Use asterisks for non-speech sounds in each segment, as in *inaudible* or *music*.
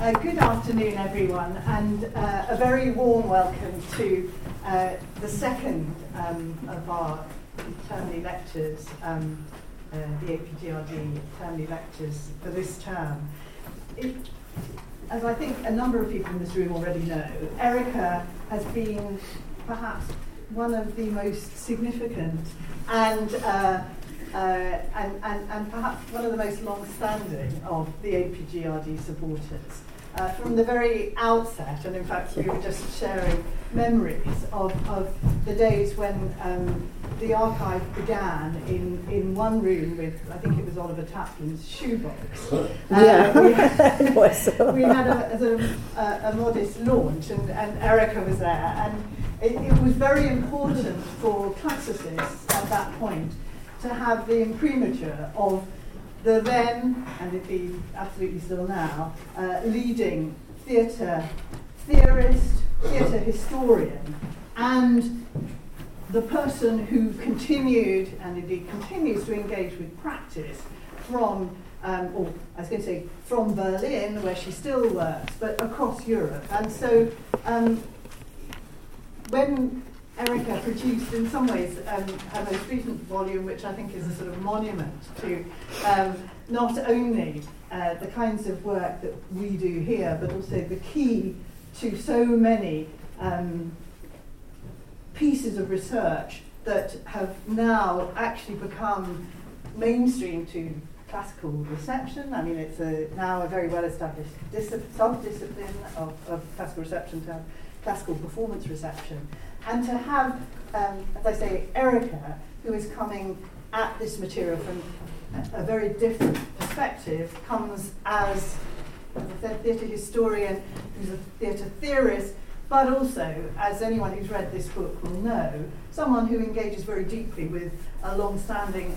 Uh, good afternoon, everyone, and uh, a very warm welcome to uh, the second um, of our termly lectures, um, uh, the APGRD termly lectures for this term. It, as I think a number of people in this room already know, Erika has been perhaps one of the most significant and uh, uh, and, and, and perhaps one of the most long-standing of the APGRD supporters. Uh, from the very outset, and in fact we were just sharing memories of, of the days when um, the archive began in, in one room with, I think it was Oliver Taplin's shoebox. *laughs* Uh, yeah, we had, *laughs* we had a, a, sort of, a, a modest launch and, and Erika was there and it, it was very important for classicists at that point to have the imprimatur of the then, and indeed absolutely still now, uh, leading theatre theorist, theatre historian, and the person who continued and indeed continues to engage with practice from, um, or I was going to say from Berlin, where she still works, but across Europe. And so um, when Erika produced, in some ways, um, her most recent volume, which I think is a sort of monument to um, not only uh, the kinds of work that we do here, but also the key to so many um, pieces of research that have now actually become mainstream to classical reception. I mean, it's a, now a very well-established sub-discipline of, of classical reception to classical performance reception and to have, um, as I say, Erika, who is coming at this material from a, very different perspective, comes as, a theatre historian, who's a theatre theorist, but also, as anyone who's read this book will know, someone who engages very deeply with a long-standing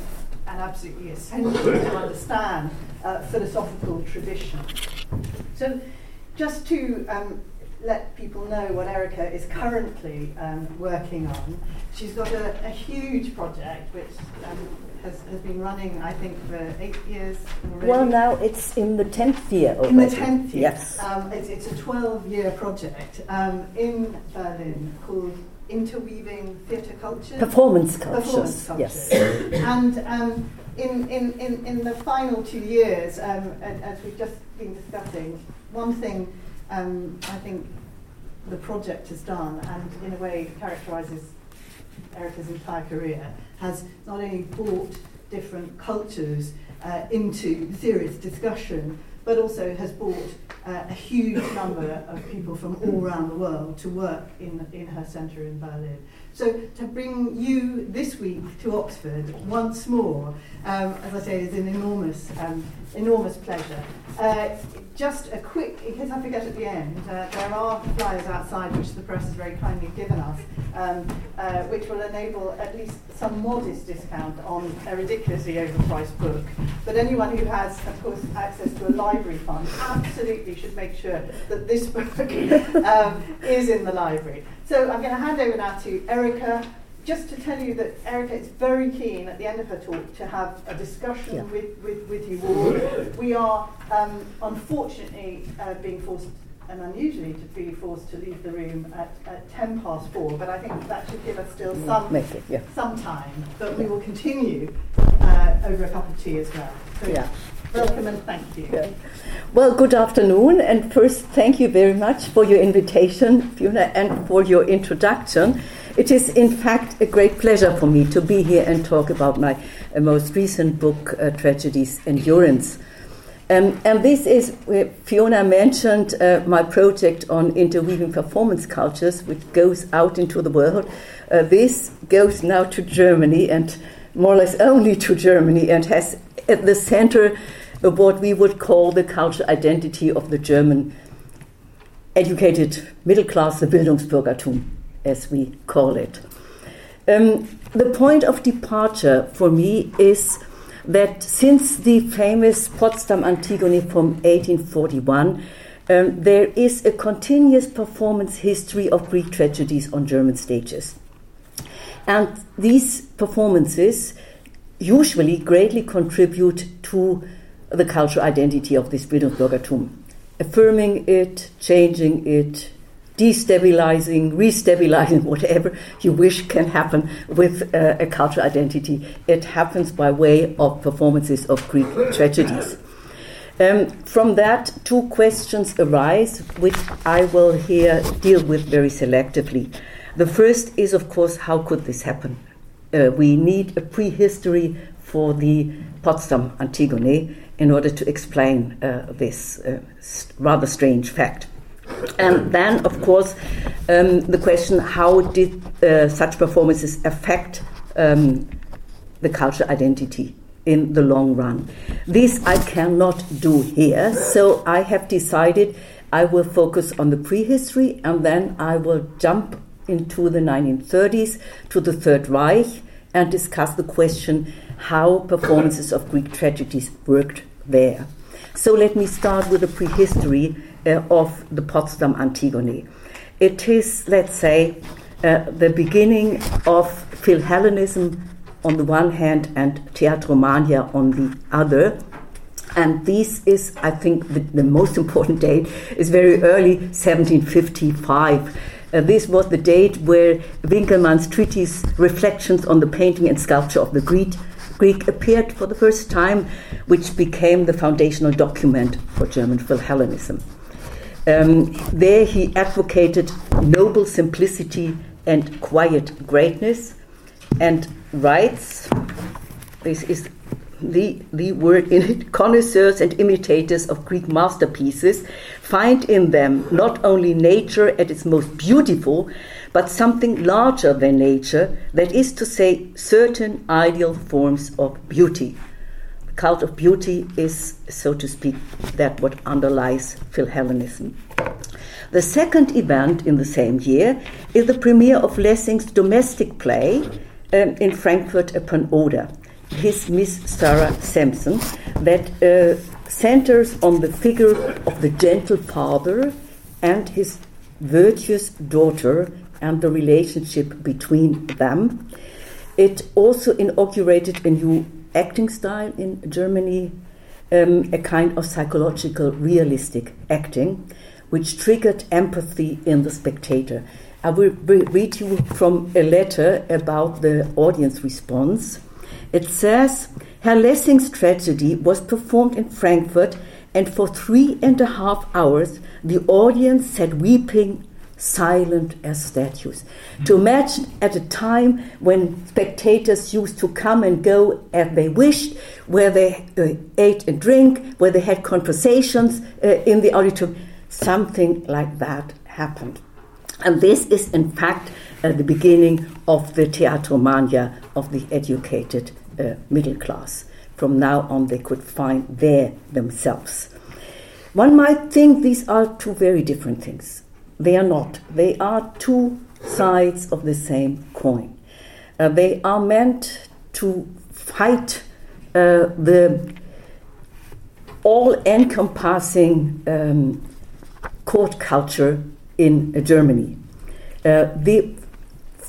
and absolutely essential to understand uh, philosophical tradition. So, just to um, let people know what Erika is currently um, working on. She's got a, a huge project which um, has, has been running, I think, for eight years already. Well, now it's in the 10th year already. In the 10th year. Yes. Um, it's, it's a 12 year project um, in Berlin called Interweaving Theatre Culture. Performance cultures. Performance cultures. Yes. and um, in, in, in, in the final two years, um, as we've just been discussing, one thing um, I think the project has done, and in a way characterises Erika's entire career, has not only brought different cultures uh, into serious discussion, but also has brought uh, a huge number of people from all around the world to work in, in her centre in Berlin. So to bring you this week to Oxford once more, um, as I say, is an enormous, um, enormous pleasure. Uh, just a quick, in case I forget at the end, uh, there are flyers outside which the press has very kindly given us, um, uh, which will enable at least some modest discount on a ridiculously overpriced book. But anyone who has, of course, access to a library fund absolutely should make sure that this book *laughs* um, is in the library. So I'm going to hand over now to Erika. Just to tell you that Erika is very keen at the end of her talk to have a discussion Yeah. with, with, with you all. We are um, unfortunately uh, being forced and unusually to be forced to leave the room at, at 10 past 4, but I think that should give us still some, Make it, yeah. some time. But we will continue uh, over a cup of tea as well. So Yeah. welcome and thank you. Yeah. Well, good afternoon, and first, thank you very much for your invitation, Fiona, and for your introduction. It is, in fact, a great pleasure for me to be here and talk about my uh, most recent book, uh, Tragedy's Endurance. Um, and this is, Fiona mentioned uh, my project on interweaving performance cultures, which goes out into the world. Uh, this goes now to Germany, and more or less only to Germany, and has at the center what we would call the cultural identity of the German educated middle class, the Bildungsbürgertum, as we call it. Um, the point of departure for me is that since the famous Potsdam Antigone from 1841, um, there is a continuous performance history of Greek tragedies on German stages. And these performances usually greatly contribute to the cultural identity of this Bildungsbürgertum. affirming it, changing it, destabilizing, restabilizing, *laughs* whatever you wish can happen with uh, a cultural identity. It happens by way of performances of Greek tragedies. Um, from that, two questions arise, which I will here deal with very selectively. The first is, of course, how could this happen? Uh, we need a prehistory for the Potsdam Antigone in order to explain uh, this uh, rather strange fact. And then, of course, um, the question how did uh, such performances affect um, the cultural identity in the long run? This I cannot do here, so I have decided I will focus on the prehistory and then I will jump into the 1930s to the Third Reich and discuss the question how performances of Greek tragedies worked there. So let me start with the prehistory of the Potsdam Antigone. It is, let's say, uh, the beginning of Philhellenism on the one hand and Theatromania on the other. And this is, I think, the, the most *laughs* important date is very early 1755. Uh, this was the date where Winckelmann's treatise Reflections on the Painting and Sculpture of the Greek, Greek appeared for the first time, which became the foundational document for German Philhellenism. Um, there he advocated noble simplicity and quiet greatness and writes this is the, the word in it *laughs* connoisseurs and imitators of Greek masterpieces find in them not only nature at its most beautiful, but something larger than nature, that is to say, certain ideal forms of beauty. Cult of beauty is, so to speak, that what underlies Philhellenism. The second event in the same year is the premiere of Lessing's domestic play um, in Frankfurt upon Oder his Miss Sarah Sampson that uh, centers on the figure of the gentle father and his virtuous daughter and the relationship between them. It also inaugurated a new acting style in Germany, um, a kind of psychological realistic acting, which triggered empathy in the spectator. I will read you from a letter about the audience response. It says Herr Lessing's tragedy was performed in Frankfurt, and for three and a half hours the audience sat weeping, silent as statues. To imagine at a time when spectators used to come and go as they wished, where they uh, ate and drink, where they had conversations uh, in the auditorium, something like that happened. And this is, in fact, uh, the beginning of the teatromania of the educated uh, middle class. From now on, they could find there themselves. One might think these are two very different things. They are not. They are two sides of the same coin. Uh, they are meant to fight uh, the all encompassing um, court culture in Germany. Uh, the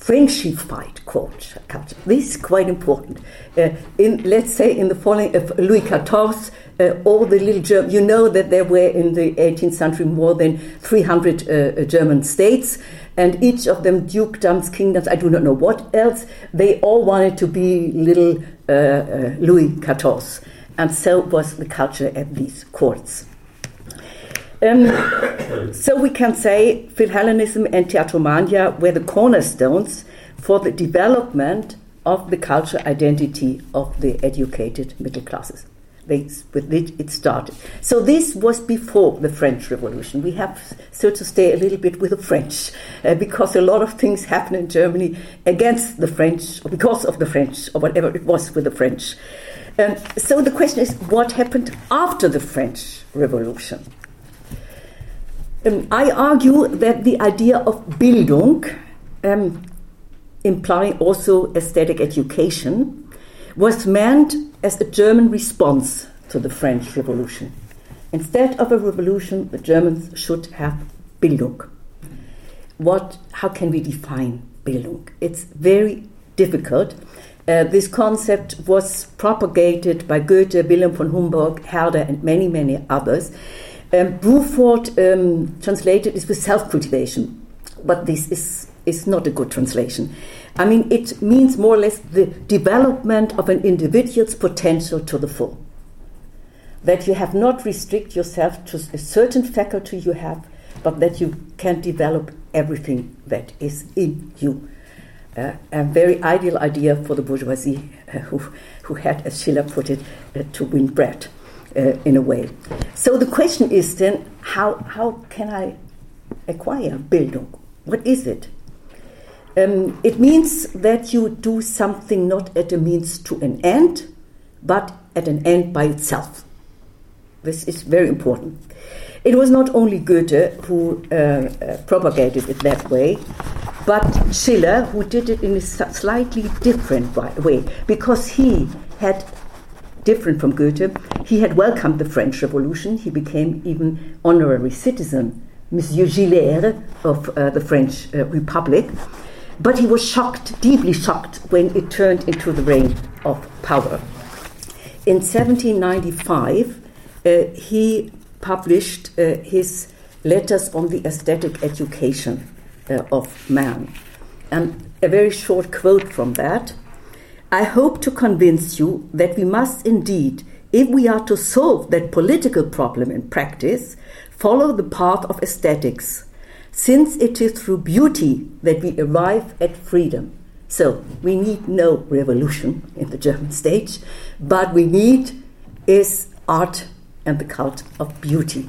friendship fight court culture. This is quite important. Uh, in let's say in the following of Louis XIV, uh, all the little you know that there were in the 18th century more than 300 uh, uh, German states, and each of them dukedoms, kingdoms, I do not know what else. They all wanted to be little uh, uh, Louis XIV, and so was the culture at these courts. Um, *coughs* so we can say Philhellenism and Theatromania were the cornerstones for the development of the cultural identity of the educated middle classes. They, with it, it started. So this was before the French Revolution. We have so to stay a little bit with the French uh, because a lot of things happened in Germany against the French, or because of the French, or whatever it was with the French. Um, so the question is, what happened after the French Revolution? Um, I argue that the idea of Bildung, um, implying also aesthetic education, was meant as a German response to the French Revolution. Instead of a revolution, the Germans should have Bildung. What, how can we define Bildung? It's very difficult. Uh, this concept was propagated by Goethe, Wilhelm von Humboldt, Herder, and many, many others. Um, Bruford um, translated is with self cultivation, but this is, is not a good translation. I mean, it means more or less the development of an individual's potential to the full. That you have not restrict yourself to a certain faculty you have, but that you can develop everything that is in you. Uh, a very ideal idea for the bourgeoisie uh, who, who had, as Schiller put it, uh, to win bread uh, in a way. So the question is then how, how can I acquire Bildung? What is it? Um, it means that you do something not at a means to an end, but at an end by itself. This is very important. It was not only Goethe who uh, uh, propagated it that way, but Schiller who did it in a slightly different way, because he had, different from Goethe, he had welcomed the French Revolution. He became even honorary citizen, Monsieur Gillière of uh, the French uh, Republic. But he was shocked, deeply shocked, when it turned into the reign of power. In 1795, uh, he published uh, his letters on the aesthetic education uh, of man. And a very short quote from that I hope to convince you that we must indeed, if we are to solve that political problem in practice, follow the path of aesthetics since it is through beauty that we arrive at freedom. So we need no revolution in the German stage, but we need is art and the cult of beauty.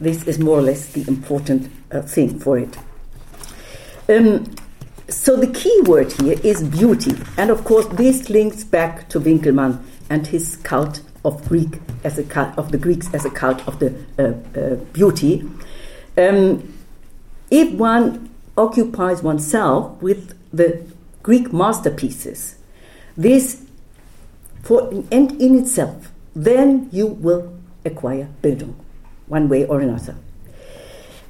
This is more or less the important uh, thing for it. Um, so the key word here is beauty, and of course this links back to Winckelmann and his cult of Greek as a cult of the Greeks as a cult of the uh, uh, beauty. Um, if one occupies oneself with the Greek masterpieces, this for and in itself, then you will acquire Bildung, one way or another.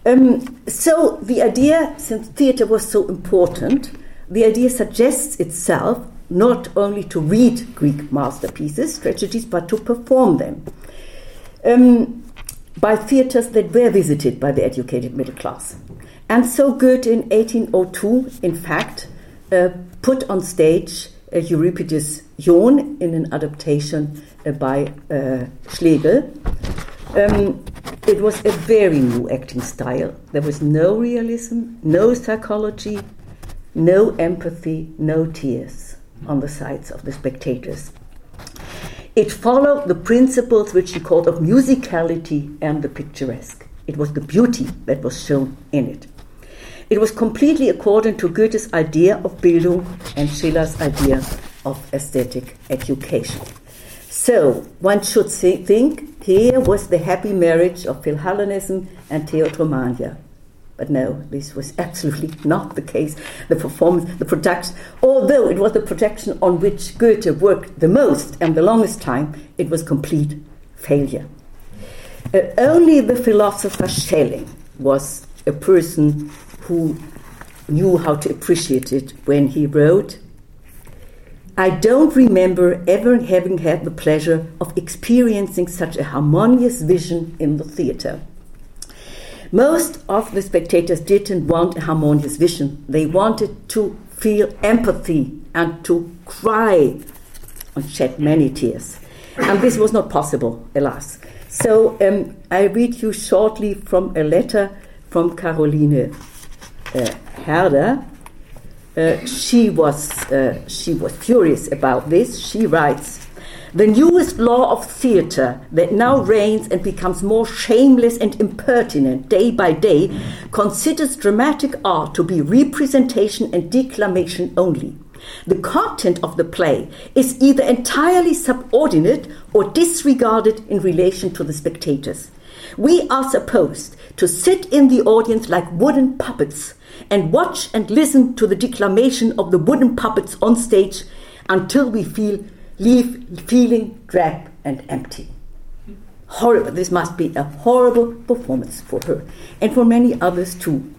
Um, so the idea, since theatre was so important, the idea suggests itself not only to read Greek masterpieces, tragedies, but to perform them um, by theatres that were visited by the educated middle class. And so Goethe in 1802, in fact, uh, put on stage uh, Euripides' Ion in an adaptation uh, by uh, Schlegel. Um, it was a very new acting style. There was no realism, no psychology, no empathy, no tears on the sides of the spectators. It followed the principles which he called of musicality and the picturesque. It was the beauty that was shown in it. It was completely according to Goethe's idea of Bildung and Schiller's idea of aesthetic education. So one should think here was the happy marriage of Philhellenism and Theatromania. But no, this was absolutely *laughs* not the case. The performance, the production, although it was the production on which Goethe worked the most and the longest time, it was complete failure. Uh, only the philosopher Schelling was a person who knew how to appreciate it when he wrote, I don't remember ever having had the pleasure of experiencing such a harmonious vision in the theatre. Most of the spectators didn't want a harmonious vision. They wanted to feel empathy and to cry and shed many tears. And this was not possible, alas. So um, I read you shortly from a letter from Caroline uh, Herder. Uh, she was uh, she was furious about this. She writes, "The newest law of theatre that now reigns and becomes more shameless and impertinent day by day considers dramatic art to be representation and declamation only." The content of the play is either entirely subordinate or disregarded in relation to the spectators. We are supposed to sit in the audience like wooden puppets and watch and listen to the declamation of the wooden puppets on stage until we feel leave feeling drab and empty. Horrible. This must be a horrible performance for her and for many others too.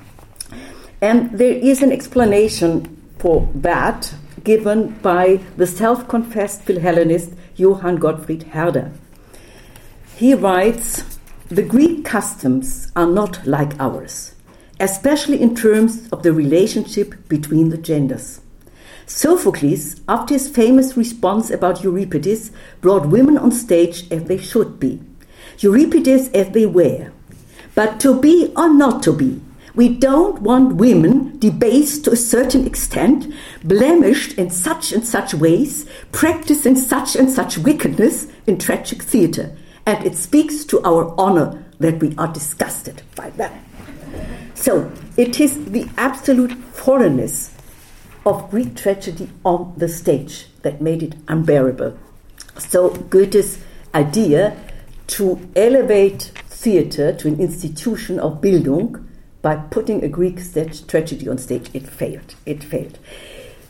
And there is an explanation for that given by the self confessed Philhellenist Johann Gottfried Herder. He writes the Greek customs are not like ours, especially in terms of the relationship between the genders. Sophocles, after his famous response about Euripides, brought women on stage as they should be, Euripides as they were. But to be or not to be, we don't want women debased to a certain extent, blemished in such and such ways, practicing such and such wickedness in tragic theatre. And it speaks to our honor that we are disgusted by that. So it is the absolute foreignness of Greek tragedy on the stage that made it unbearable. So Goethe's idea to elevate theatre to an institution of Bildung by putting a Greek tragedy on stage, it failed. It failed.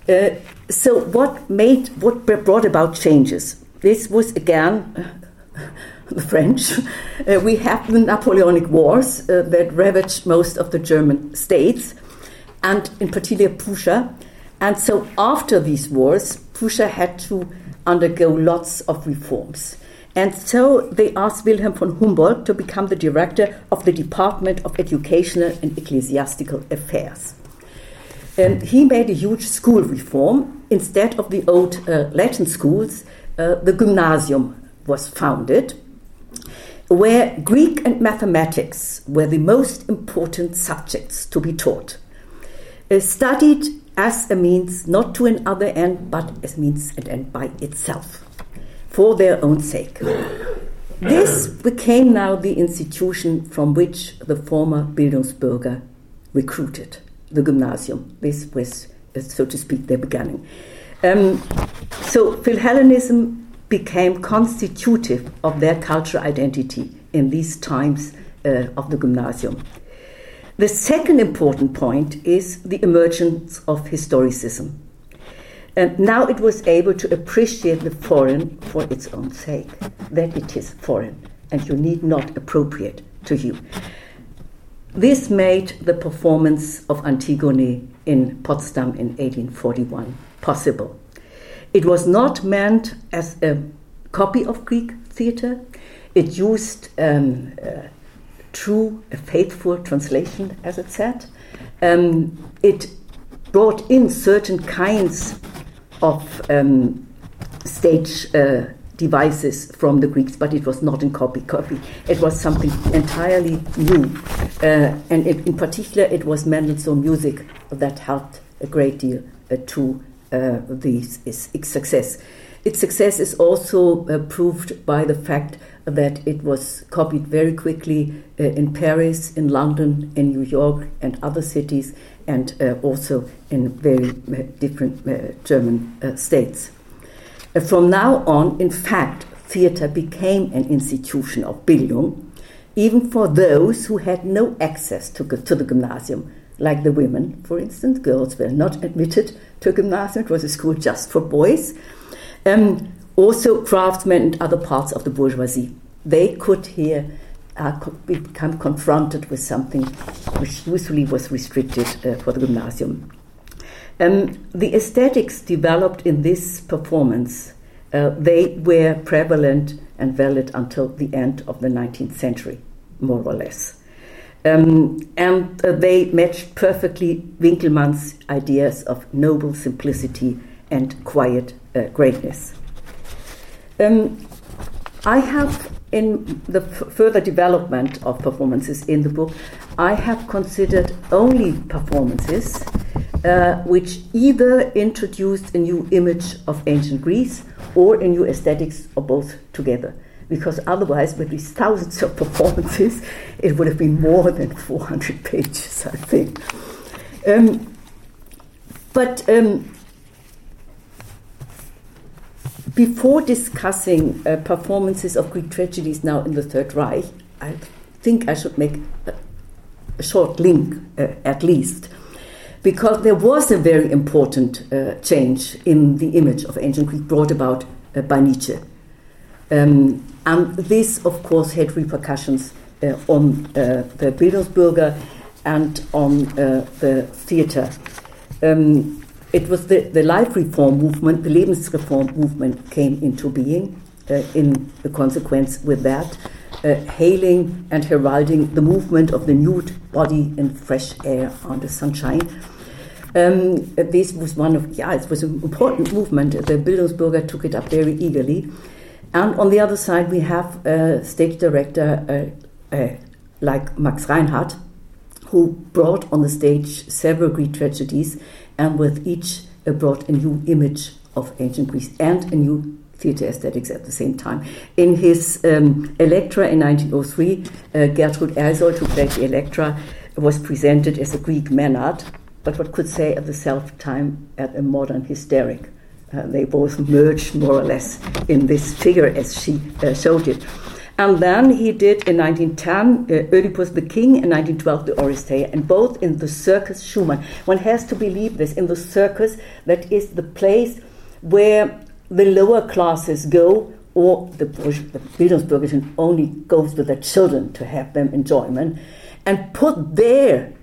Uh, so what made what brought about changes? This was again *laughs* the French. Uh, we have the Napoleonic Wars uh, that ravaged most of the German states, and in particular Prussia. And so after these wars, Prussia had to undergo lots of reforms. And so they asked Wilhelm von Humboldt to become the director of the Department of Educational and Ecclesiastical Affairs. And he made a huge school reform. Instead of the old uh, Latin schools, uh, the gymnasium was founded, where Greek and mathematics were the most important subjects to be taught. Uh, studied as a means not to another end, but as means and end by itself for their own sake. This became now the institution from which the former Bildungsbürger recruited, the gymnasium. This was, uh, so to speak, their beginning. Um, so Philhellenism became constitutive of their cultural identity in these times uh, of the gymnasium. The second important point is the emergence of historicism. And now it was able to appreciate the foreign for its own sake, that it is foreign and you need not appropriate to you. This made the performance of Antigone in Potsdam in 1841 possible. It was not meant as a copy of Greek theatre, it used um, uh, true, a faithful translation, as it said. Um, it brought in certain kinds of um, stage uh, devices from the Greeks, but it was not in copy. Copy. It was something entirely new, uh, and it, in particular, it was Mendelssohn music that helped a great deal uh, to uh, this its success. Its success is also uh, proved by the fact that it was copied very quickly uh, in Paris, in London, in New York, and other cities, and uh, also in very uh, different uh, German states. From now on, in fact, theater became an institution of Bildung, even for those who had no access to, to the gymnasium, like the women, for instance. Girls were not admitted gymnasium, it was a school just for boys. Um, also, craftsmen and other parts of the bourgeoisie. They could here uh, become confronted with something which usually was restricted uh, for the gymnasium. Um, the aesthetics developed in this performance, uh, they were prevalent and valid until the end of the 19th century, more or less. Um, and uh, they matched perfectly Winckelmann's ideas of noble simplicity and quiet uh, greatness. Um, I have in the f- further development of performances in the book, I have considered only performances uh, which either introduced a new image of ancient Greece or a new aesthetics or both together. Because otherwise, with these thousands of performances, it would have been more than 400 pages, I think. Um, but um, before discussing uh, performances of Greek tragedies now in the Third Reich, I think I should make a, a short link uh, at least, because there was a very important uh, change in the image of ancient Greek brought about uh, by Nietzsche. Um, and this, of course, had repercussions uh, on uh, the Bildungsbürger and on the theatre. Um, it was the, the life reform movement, the Lebensreform movement came into being uh, in the consequence with that. uh, hailing and heralding the movement of the nude body in fresh air under sunshine. Um, this was one of, yeah, it was an important movement. The Bildungsbürger took it up very eagerly. And on the other side, we have a stage director uh, uh, like Max Reinhardt, who brought on the stage several Greek tragedies, and with each uh, brought a new image of ancient Greece and a new theatre aesthetics at the same time. In his um, Electra in 1903, uh, Gertrud Eysoldt, who played the Electra, was presented as a Greek Maenad, but what could say at the self time at a modern hysteric. Uh, they both merged more or less in this figure as she uh, showed it. And then he did in 1910 uh, Oedipus the King, in 1912 the Oresteia, and both in the Circus Schumann. One has to believe this in the circus, that is the place where the lower classes go, or the, the Bildungsbürgerchen only goes with their children to have them enjoyment, and put there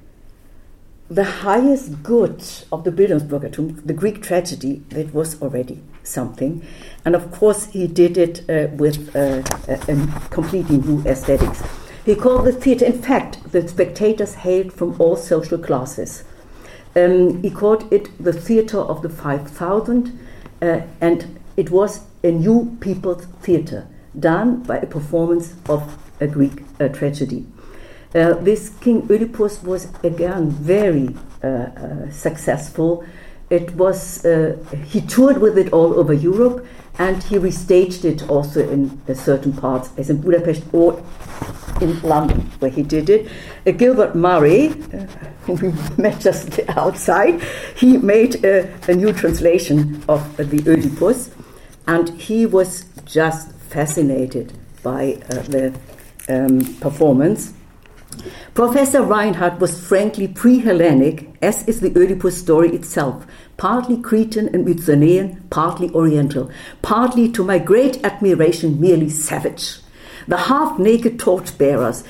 the highest good of the Bildungsbürgertum, the Greek tragedy, that was already something. And of course, he did it uh, with uh, a, a completely new aesthetics. He called the theatre, in fact, the spectators hailed from all social classes. Um, he called it the theatre of the 5,000, uh, and it was a new people's theatre done by a performance of a Greek uh, tragedy. Uh, this King Oedipus was again very uh, uh, successful. It was uh, he toured with it all over Europe, and he restaged it also in certain parts, as in Budapest or in London, where he did it. Uh, Gilbert Murray, uh, whom we *laughs* met just outside, he made a, new translation of uh, the Oedipus, and he was just fascinated by uh, the um, performance. Professor Reinhardt was frankly pre Hellenic, as is the Oedipus story itself, partly Cretan and Mycenaean, partly Oriental, partly, to my great admiration, merely savage. The half naked torchbearers,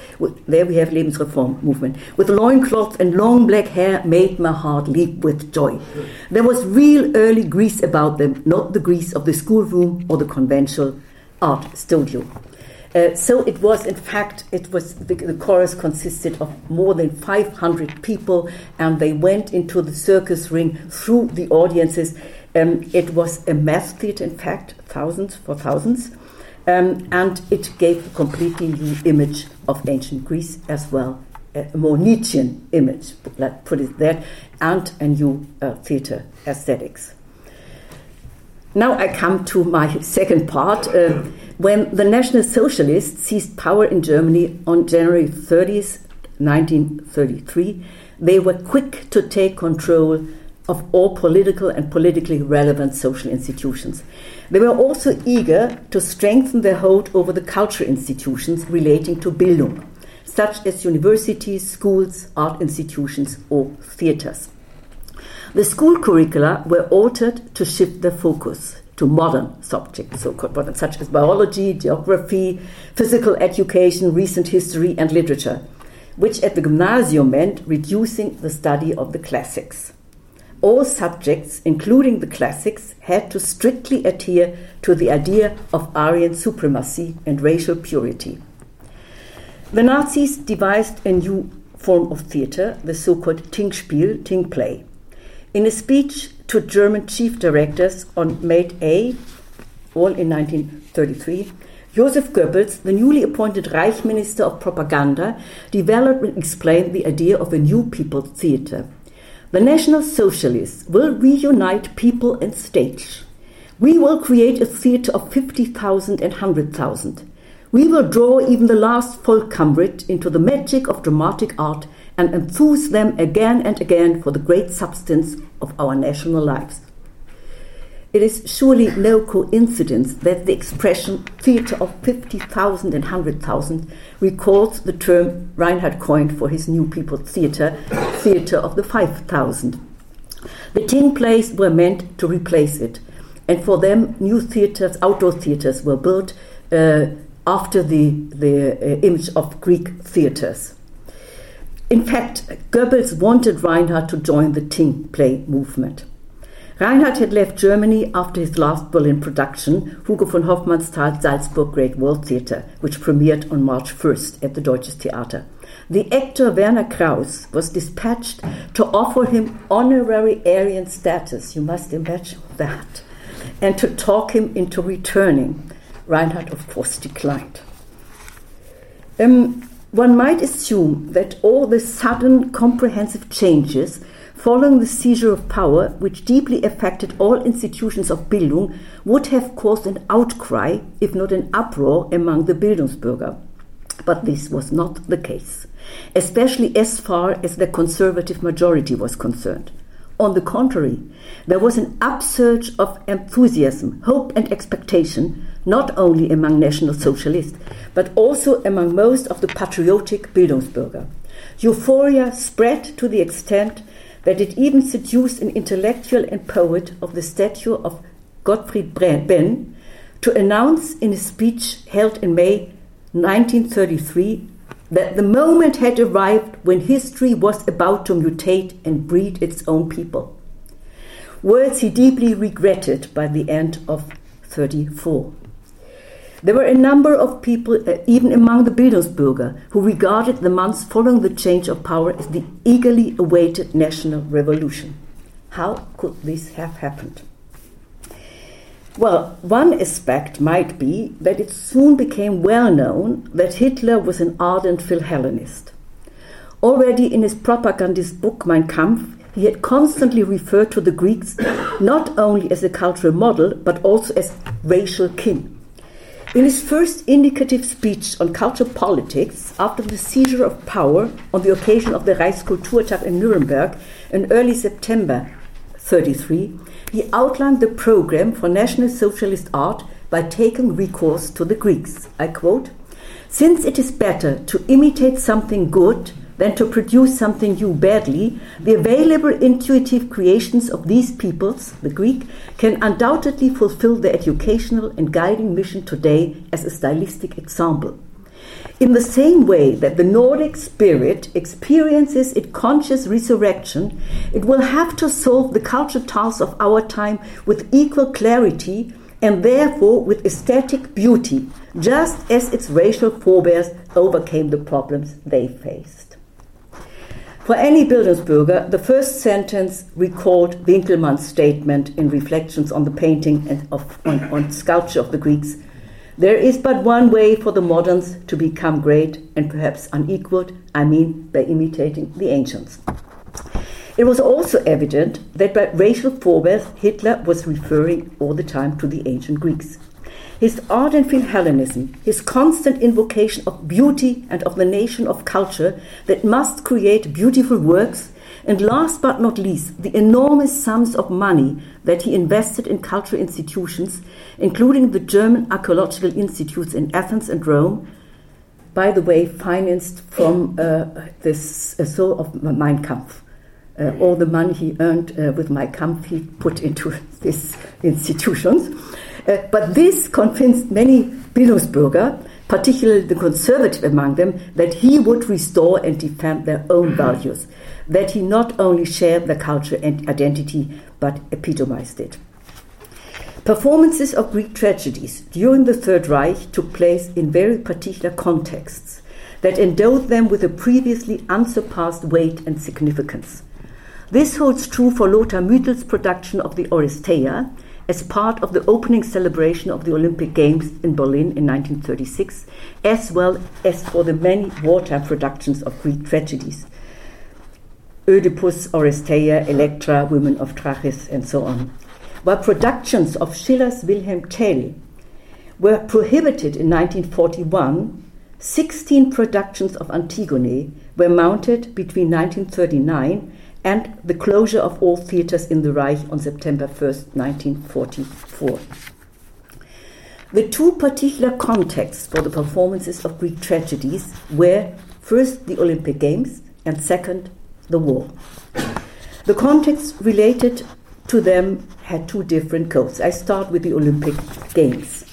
there we have Lebensreform movement, with loincloths and long black hair made my heart leap with joy. There was real early Greece about them, not the Greece of the schoolroom or the conventional art studio. Uh, so it was, in fact, it was the, the, chorus consisted of more than 500 people, and they went into the circus ring through the audiences. Um, it was a mass theatre, in fact, thousands for thousands, um, and it gave a completely new image of ancient Greece as well, a more Nietzschean image, let's put it that, and a new uh, theatre aesthetics. Now I come to my second part. Uh, when the National Socialists seized power in Germany on January 30th, 1933, they were quick to take control of all political and politically relevant social institutions. They were also eager to strengthen their hold over the cultural institutions relating to Bildung, such as universities, schools, art institutions, or theatres. The school curricula were altered to shift their focus to modern subjects, so called such as biology, geography, physical education, recent history, and literature, which at the gymnasium meant reducing the study of the classics. All subjects, including the classics, had to strictly adhere to the idea of Aryan supremacy and racial purity. The Nazis devised a new form of theatre, the so called Thingspiel, Thing play. In a speech to German chief directors on May 8, all in 1933, Joseph Goebbels, the newly appointed Reich Minister of Propaganda, developed and explained the idea of a new people's theater. The National Socialists will reunite people and stage. We will create a theater of 50,000 and 100,000. We will draw even the last Vollkammrit into the magic of dramatic art and enthuse them again and again for the great substance of our national lives. It is surely no coincidence that the expression theatre of 50,000 and 100,000 recalls the term Reinhardt coined for his New People theatre, theatre of the 5,000. The Thing plays were meant to replace it, and for them, new theatres, outdoor theatres, were built uh, after the, the uh, image of Greek theatres. In fact, Goebbels wanted Reinhardt to join the Thing play movement. Reinhardt had left Germany after his last Berlin production, Hugo von Hofmannsthal's Salzburg Great World Theatre, which premiered on March 1st at the Deutsches Theater. The actor Werner Krauss was dispatched to offer him honorary Aryan status, you must imagine that, and to talk him into returning. Reinhardt, of course, declined. Um, one might assume that all the sudden comprehensive changes following the seizure of power, which deeply affected all institutions of Bildung, would have caused an outcry, if not an uproar, among the Bildungsbürger. But this was not the case, especially as far as the conservative majority was concerned. On the contrary, there was an upsurge of enthusiasm, hope, and expectation, not only among National Socialists, but also among most of the patriotic Bildungsbürger. Euphoria spread to the extent that it even seduced an intellectual and poet of the stature of Gottfried Benn to announce in a speech held in May 1933 that the moment had arrived when history was about to mutate and breed its own people. Words he deeply regretted by the end of 34. There were a number of people, uh, even among the Bildungsbürger, who regarded the months following the change of power as the eagerly awaited national revolution. How could this have happened? Well, one aspect might be that it soon became well known that Hitler was an ardent Philhellenist. Already in his propagandist book Mein Kampf, he had constantly referred to the Greeks not only as a cultural model, but also as racial kin. In his first indicative speech on cultural politics after the seizure of power on the occasion of the Reichskulturtag in Nuremberg in early September 33, he outlined the program for National Socialist art by taking recourse to the Greeks. I quote Since it is better to imitate something good than to produce something new badly, the available intuitive creations of these peoples, the Greek, can undoubtedly fulfill their educational and guiding mission today as a stylistic example. In the same way that the Nordic spirit experiences its conscious resurrection, it will have to solve the cultural tasks of our time with equal clarity and therefore with aesthetic beauty, just as its racial forebears overcame the problems they faced. For any Bildungsbürger, the first sentence recalled Winckelmann's statement in Reflections on the Painting and of, on, on Sculpture of the Greeks. There is but one way for the moderns to become great and perhaps unequaled, I mean by imitating the ancients. It was also evident that by racial forebears, Hitler was referring all the time to the ancient Greeks. His ardent Philhellenism, his constant invocation of beauty and of the nation of culture that must create beautiful works, and last but not least, the enormous sums of money that he invested in cultural institutions, including the German archaeological institutes in Athens and Rome, by the way, financed from uh, this uh, soul of Mein Kampf. Uh, all the money he earned uh, with Mein Kampf he put into *laughs* these institutions. Uh, but this convinced many Bildungsbürger, particularly the conservative among them, that he would restore and defend their own values, that he not only shared their culture and identity, but epitomized it. Performances of Greek tragedies during the Third Reich took place in very particular contexts that endowed them with a previously unsurpassed weight and significance. This holds true for Lothar Müthel's production of the Oresteia, as part of the opening celebration of the Olympic Games in Berlin in 1936, as well as for the many wartime productions of Greek tragedies. Oedipus, Oresteia, Electra, Women of Trachis, and so on. While productions of Schiller's Wilhelm Tell were prohibited in 1941, 16 productions of Antigone were mounted between 1939 and the closure of all theatres in the Reich on September 1st, 1944. The two particular contexts for the performances of Greek tragedies were first the Olympic Games and second the war. The contexts related to them had two different codes. I start with the Olympic Games.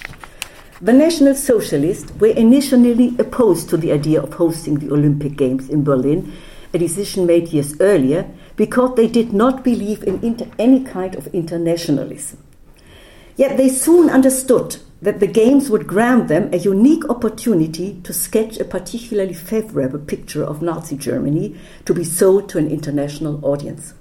The National Socialists were initially opposed to the idea of hosting the Olympic Games in Berlin a decision made years earlier, because they did not believe in inter- any kind of internationalism. Yet they soon understood that the Games would grant them a unique opportunity to sketch a particularly favorable picture of Nazi Germany to be sold to an international audience.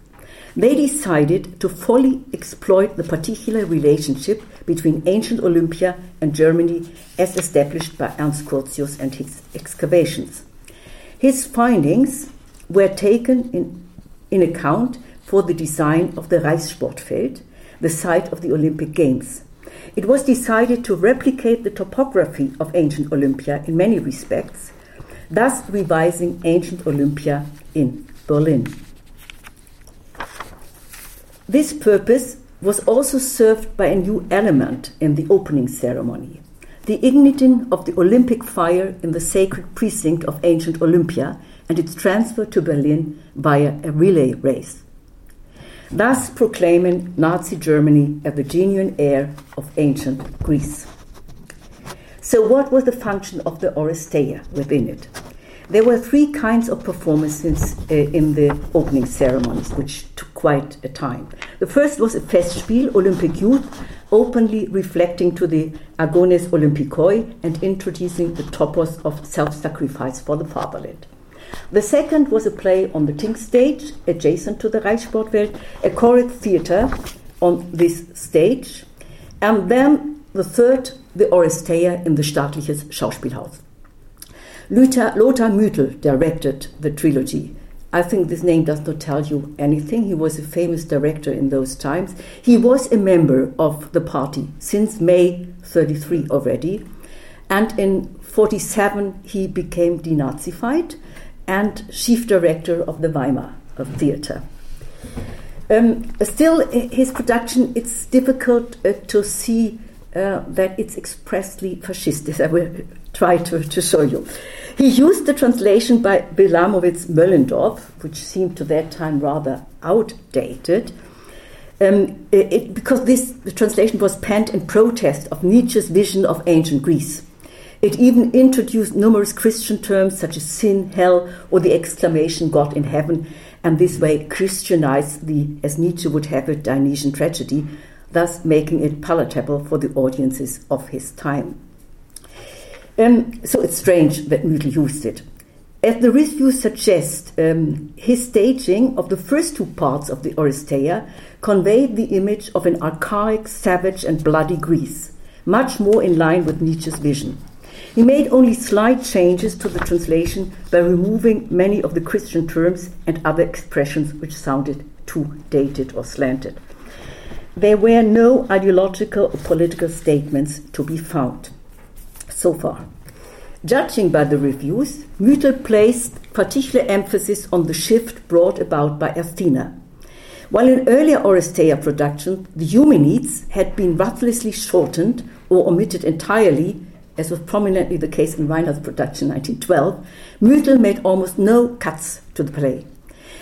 They decided to fully exploit the particular relationship between ancient Olympia and Germany as established by Ernst Curtius and his excavations. His findings were taken in, in account for the design of the Reichssportfeld, the site of the Olympic Games. It was decided to replicate the topography of ancient Olympia in many respects, thus revising ancient Olympia in Berlin. This purpose was also served by a new element in the opening ceremony the igniting of the Olympic fire in the sacred precinct of ancient Olympia and its transfer to Berlin via a relay race thus proclaiming Nazi Germany the genuine heir of ancient Greece. So, what was the function of the Oresteia within it? There were three kinds of performances uh, in the opening ceremonies, which took quite a time. The first was a Festspiel, Olympic Youth, openly reflecting to the Agones Olympikoi and introducing the topos of self sacrifice for the fatherland. The second was a play on the Thing stage, adjacent to the Reichssportfeld, a chorus theatre on this stage, and then the third, the Oresteia in the Staatliches Schauspielhaus. Lothar, Lothar Müthel directed the trilogy. I think this name does not tell you anything. He was a famous director in those times. He was a member of the party since May 33 already, and in 47 he became denazified and chief director of the Weimar Theatre. Um, still, his production, it's difficult uh, to see uh, that it's expressly fascist, I will try to, to show you. He used the translation by Wilamowitz Moellendorff, which seemed to that time rather outdated, um, it, because this translation was penned in protest of Nietzsche's vision of ancient Greece. It even introduced numerous Christian terms such as sin, hell, or the exclamation God in heaven, and this way Christianized the, as Nietzsche would have it, Dionysian tragedy, thus making it palatable for the audiences of his time. Um, so it's strange that Müthel used it. As the reviews suggest, um, his staging of the first two parts of the Oresteia conveyed the image of an archaic, savage, and bloody Greece, much more in line with Nietzsche's vision. He made only slight changes to the translation by removing many of the Christian terms and other expressions which sounded too dated or slanted. There were no ideological or political statements to be found so far. Judging by the reviews, Müthel placed particular emphasis on the shift brought about by Athena. While in earlier Oresteia productions, the Eumenides had been ruthlessly shortened or omitted entirely as was prominently the case in Reinhardt's production 1912, Müthel made almost no cuts to the play.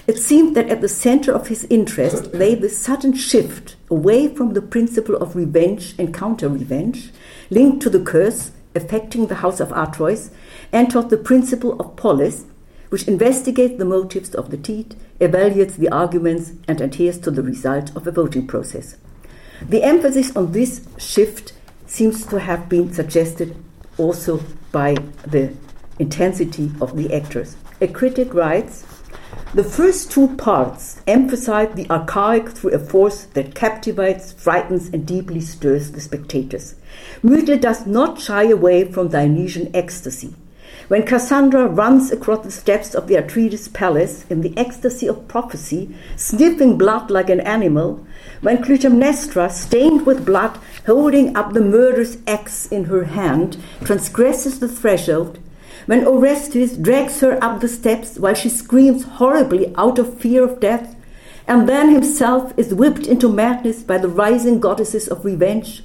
It seemed that at the center of his interest lay the sudden shift away from the principle of revenge and counter revenge, linked to the curse affecting the house of Atreus, and toward the principle of polis, which investigates the motives of the deed, evaluates the arguments, and adheres to the result of a voting process. The emphasis on this shift seems to have been suggested also by the intensity of the actors. A critic writes The first two parts emphasize the archaic through a force that captivates, frightens, and deeply stirs the spectators. Müthel does not shy away from Dionysian ecstasy. When Cassandra runs across the steps of the Atreides palace in the ecstasy of prophecy, sniffing blood like an animal, when Clytemnestra, stained with blood, holding up the murderous axe in her hand, transgresses the threshold, when Orestes drags her up the steps while she screams horribly out of fear of death, and then himself is whipped into madness by the rising goddesses of revenge,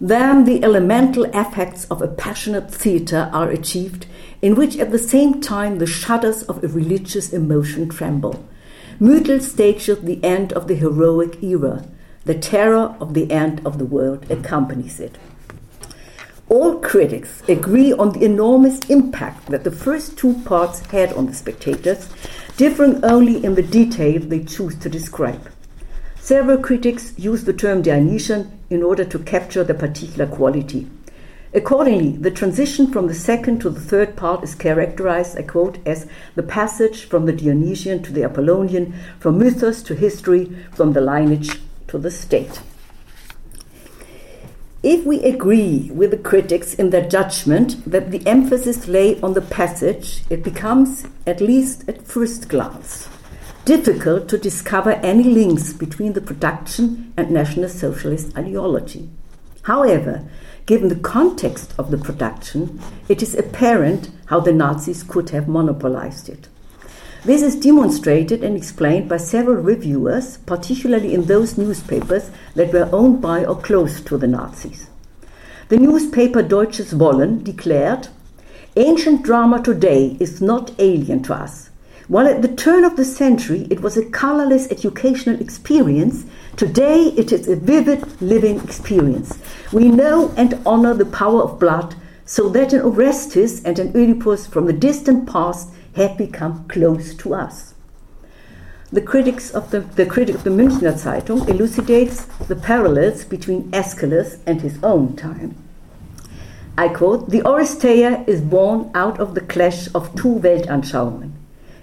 then the elemental effects of a passionate theatre are achieved, in which at the same time the shudders of a religious emotion tremble. Müthel stages the end of the heroic era. The terror of the end of the world accompanies it. All critics agree on the enormous impact that the first two parts had on the spectators, differing only in the detail they choose to describe. Several critics use the term Dionysian in order to capture the particular quality. Accordingly, the transition from the second to the third part is characterized, I quote, as the passage from the Dionysian to the Apollonian, from mythos to history, from the lineage to the state. If we agree with the critics in their judgment that the emphasis lay on the passage, it becomes, at least at first glance, difficult to discover any links between the production and National Socialist ideology. However, given the context of the production, it is apparent how the Nazis could have monopolized it. This is demonstrated and explained by several reviewers, particularly in those newspapers that were owned by or close to the Nazis. The newspaper Deutsches Wollen declared Ancient drama today is not alien to us. While at the turn of the century it was a colorless educational experience, today it is a vivid living experience. We know and honor the power of blood, so that an Orestes and an Oedipus from the distant past have become close to us. The, critics of the, the critic of the Münchner Zeitung elucidates the parallels between Aeschylus and his own time. I quote, The Oresteia is born out of the clash of two Weltanschauungen.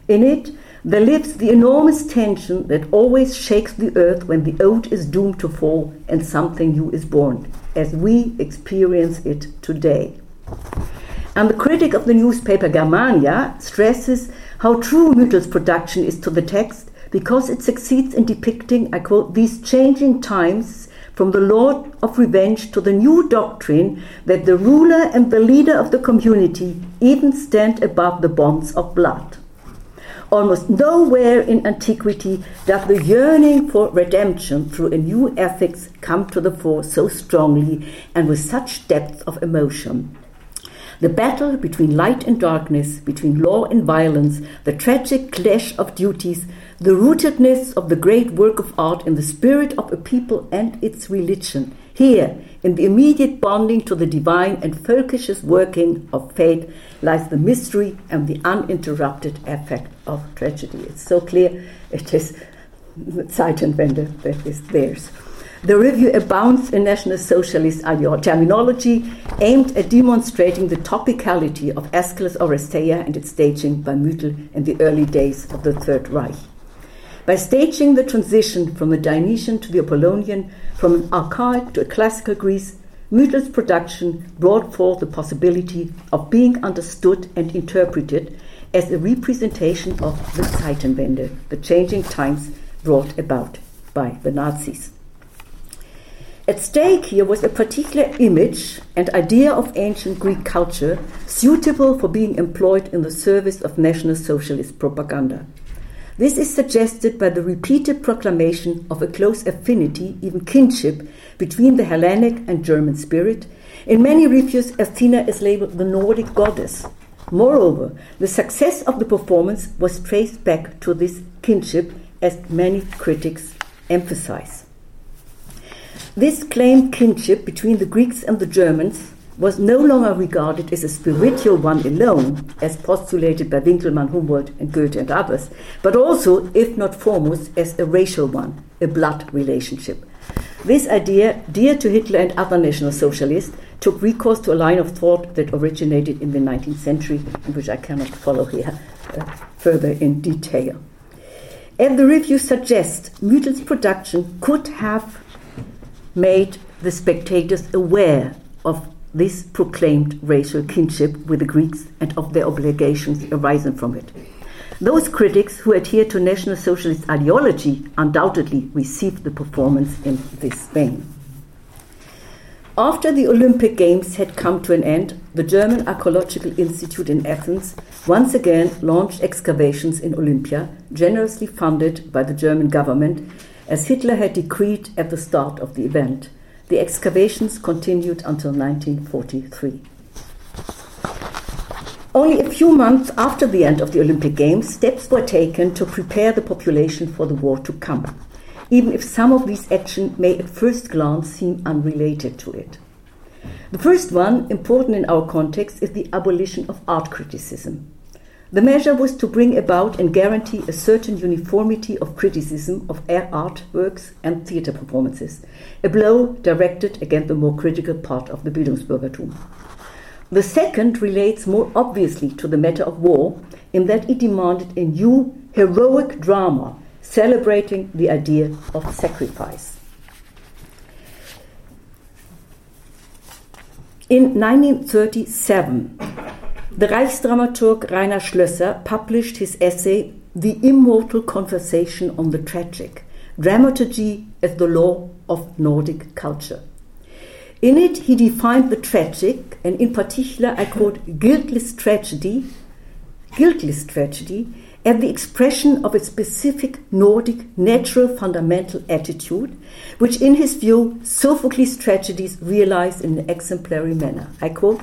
In it, there lives the enormous tension that always shakes the earth when the old is doomed to fall and something new is born, as we experience it today. And the critic of the newspaper Germania stresses how true Müthel's production is to the text because it succeeds in depicting, I quote, these changing times from the Lord of revenge to the new doctrine that the ruler and the leader of the community even stand above the bonds of blood. Almost nowhere in antiquity does the yearning for redemption through a new ethics come to the fore so strongly and with such depth of emotion. The battle between light and darkness, between law and violence, the tragic clash of duties, the rootedness of the great work of art in the spirit of a people and its religion. Here, in the immediate bonding to the divine and folkish working of fate, lies the mystery and the uninterrupted effect of tragedy. It's so clear it is Zeitenwende that is theirs. The review abounds in National Socialist terminology aimed at demonstrating the topicality of Aeschylus Oresteia and its staging by Müthel in the early days of the Third Reich. By staging the transition from the Dionysian to the Apollonian, from an archaic to a classical Greece, Müthel's production brought forth the possibility of being understood and interpreted as a representation of the Zeitenwende, the changing times brought about by the Nazis. At stake here was a particular image and idea of ancient Greek culture suitable for being employed in the service of National Socialist propaganda. This is suggested by the repeated proclamation of a close affinity, even kinship, between the Hellenic and German spirit. In many reviews, Athena is labeled the Nordic goddess. Moreover, the success of the performance was traced back to this kinship, as many critics emphasize. This claimed kinship between the Greeks and the Germans was no longer regarded as a spiritual one alone, as postulated by Winckelmann, Humboldt, and Goethe and others, but also, if not foremost, as a racial one, a blood relationship. This idea, dear to Hitler and other National Socialists, took recourse to a line of thought that originated in the 19th century, and which I cannot follow here uh, further in detail. As the review suggests, Müthel's production could have made the spectators aware of this proclaimed racial kinship with the Greeks and of their obligations arising from it. Those critics who adhere to National Socialist ideology undoubtedly received the performance in this vein. After the Olympic Games had come to an end, the German Archaeological Institute in Athens once again launched excavations in Olympia, generously funded by the German government as Hitler had decreed at the start of the event. The excavations continued until 1943. Only a few months after the end of the Olympic Games, steps were taken to prepare the population for the war to come, even if some of these actions may at first glance seem unrelated to it. The first one, important in our context, is the abolition of art criticism. The measure was to bring about and guarantee a certain uniformity of criticism of art artworks and theatre performances, a blow directed against the more critical part of the Bildungsbürgertum. The second relates more obviously to the matter of war, in that it demanded a new heroic drama celebrating the idea of sacrifice. In 1937, the Reichsdramaturg Rainer Schlösser published his essay, The Immortal Conversation on the Tragic Dramaturgy as the Law of Nordic Culture. In it, he defined the tragic, and in particular, I quote, guiltless tragedy, guiltless tragedy, as the expression of a specific Nordic natural fundamental attitude, which, in his view, Sophocles' tragedies realize in an exemplary manner. I quote,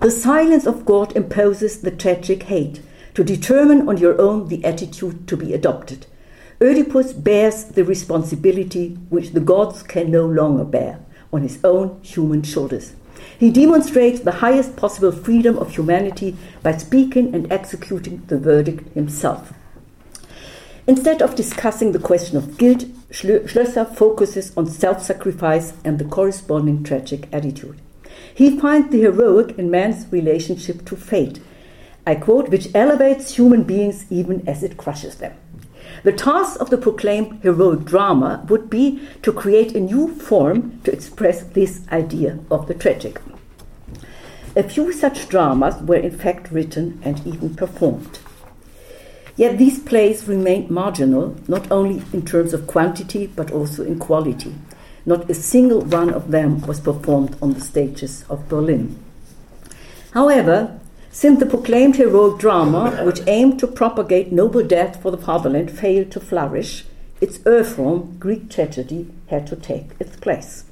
the silence of God imposes the tragic hate, to determine on your own the attitude to be adopted. Oedipus bears the responsibility which the gods can no longer bear on his own human shoulders. He demonstrates the highest possible freedom of humanity by speaking and executing the verdict himself. Instead of discussing the question of guilt, Schlösser focuses on self sacrifice and the corresponding tragic attitude. He finds the heroic in man's relationship to fate, I quote, which elevates human beings even as it crushes them. The task of the proclaimed heroic drama would be to create a new form to express this idea of the tragic. A few such dramas were in fact written and even performed. Yet these plays remained marginal, not only in terms of quantity but also in quality. Not a single one of them was performed on the stages of Berlin. However, since the proclaimed heroic drama, which aimed to propagate noble death for the fatherland, failed to flourish, its earthworm, Greek tragedy, had to take its place.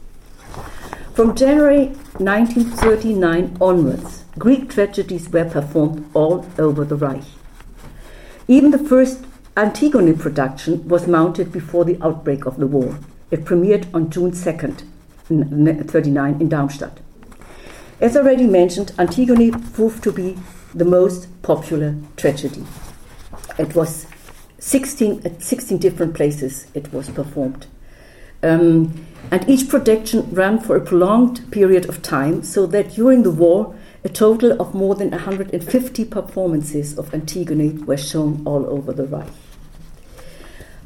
From January 1939 onwards, Greek tragedies were performed all over the Reich. Even the first Antigone production was mounted before the outbreak of the war. It premiered on June 2nd, 1939, in Darmstadt. As already mentioned, Antigone proved to be the most popular tragedy. It was 16, at 16 different places it was performed. Um, and each production ran for a prolonged period of time, so that during the war, a total of more than 150 performances of Antigone were shown all over the Reich.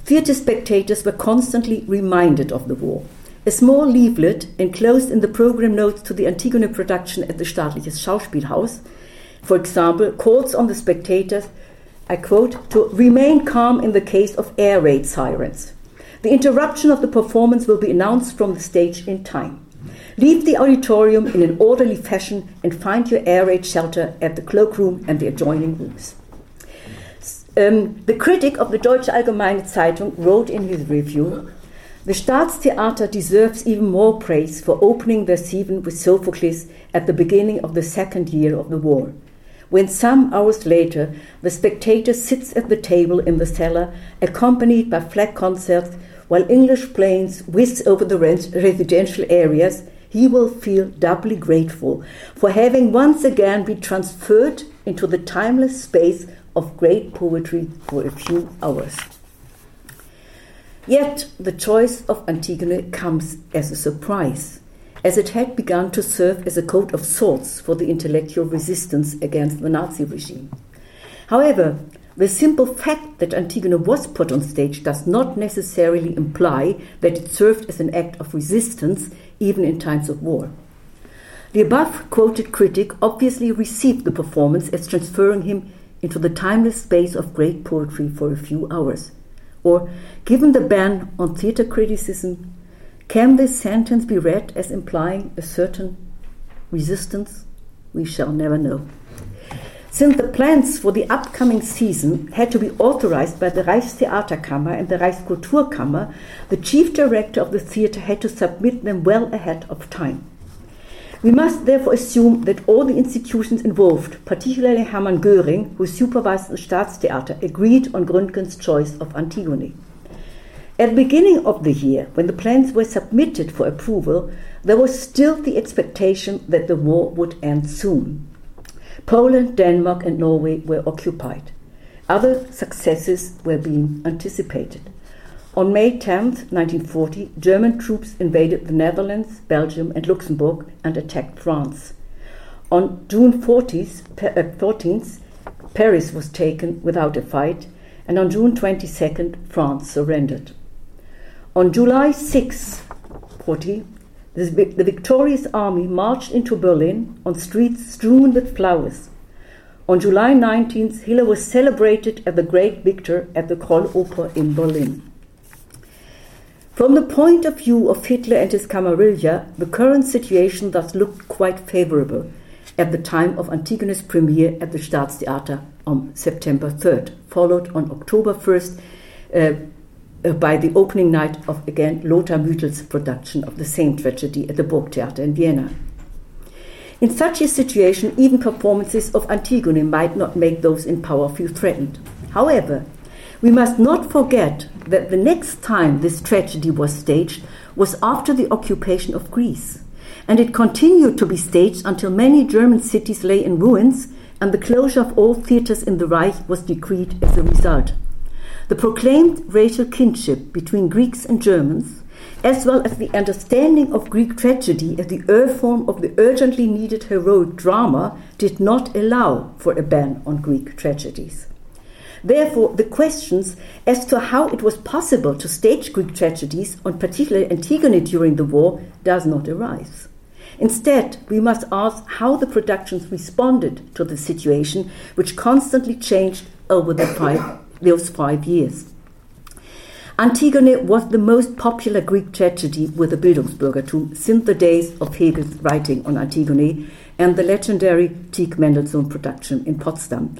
Theatre spectators were constantly reminded of the war. A small leaflet enclosed in the program notes to the Antigone production at the Staatliches Schauspielhaus, for example, calls on the spectators, I quote, to remain calm in the case of air raid sirens. The interruption of the performance will be announced from the stage in time. Leave the auditorium in an orderly fashion and find your air raid shelter at the cloakroom and the adjoining rooms. Um, the critic of the Deutsche Allgemeine Zeitung wrote in his review The Staatstheater deserves even more praise for opening their season with Sophocles at the beginning of the second year of the war. When some hours later the spectator sits at the table in the cellar, accompanied by flag concerts, while English planes whiz over the residential areas, he will feel doubly grateful for having once again been transferred into the timeless space of great poetry for a few hours. Yet the choice of Antigone comes as a surprise, as it had begun to serve as a coat of sorts for the intellectual resistance against the Nazi regime. However, the simple fact that Antigone was put on stage does not necessarily imply that it served as an act of resistance even in times of war. The above quoted critic obviously received the performance as transferring him into the timeless space of great poetry for a few hours? Or, given the ban on theatre criticism, can this sentence be read as implying a certain resistance? We shall never know. Since the plans for the upcoming season had to be authorized by the Reichstheaterkammer and the Reichskulturkammer, the chief director of the theater had to submit them well ahead of time. We must therefore assume that all the institutions involved, particularly Hermann Göring, who supervised the Staatstheater, agreed on Gründgens' choice of Antigone. At the beginning of the year, when the plans were submitted for approval, there was still the expectation that the war would end soon. Poland, Denmark, and Norway were occupied. Other successes were being anticipated. On May 10, 1940, German troops invaded the Netherlands, Belgium, and Luxembourg and attacked France. On June 14th, uh, 14th, Paris was taken without a fight, and on June 22nd, France surrendered. On July 6, 40, the victorious army marched into Berlin on streets strewn with flowers. On July 19th, Hitler was celebrated as the great victor at the Kroll in Berlin. From the point of view of Hitler and his Camarilla, the current situation thus looked quite favorable at the time of Antigone's premiere at the Staatstheater on September 3rd, followed on October 1st uh, uh, Uh, by the opening night of again Lothar Müthel's production of the same tragedy at the Burgtheater in Vienna. In such a situation, even performances of Antigone might not make those in power feel threatened. However, we must not forget that the next time this tragedy was staged was after the occupation of Greece, and it continued to be staged until many German cities lay in ruins and the closure of all theaters in the Reich was decreed as a result. The proclaimed racial kinship between Greeks and Germans, as well as the understanding of Greek tragedy as the earth form of the urgently needed heroic drama, did not allow for a ban on Greek tragedies. Therefore, the questions as to how it was possible to stage Greek tragedies, on particularly Antigone during the war, does not arise. Instead, we must ask how the productions responded to the situation, which constantly changed over the five those five years. Antigone was the most popular Greek tragedy with the Bildungsbürgertum since the days of Hegel's writing on Antigone and the legendary Tieck Mendelssohn production in Potsdam.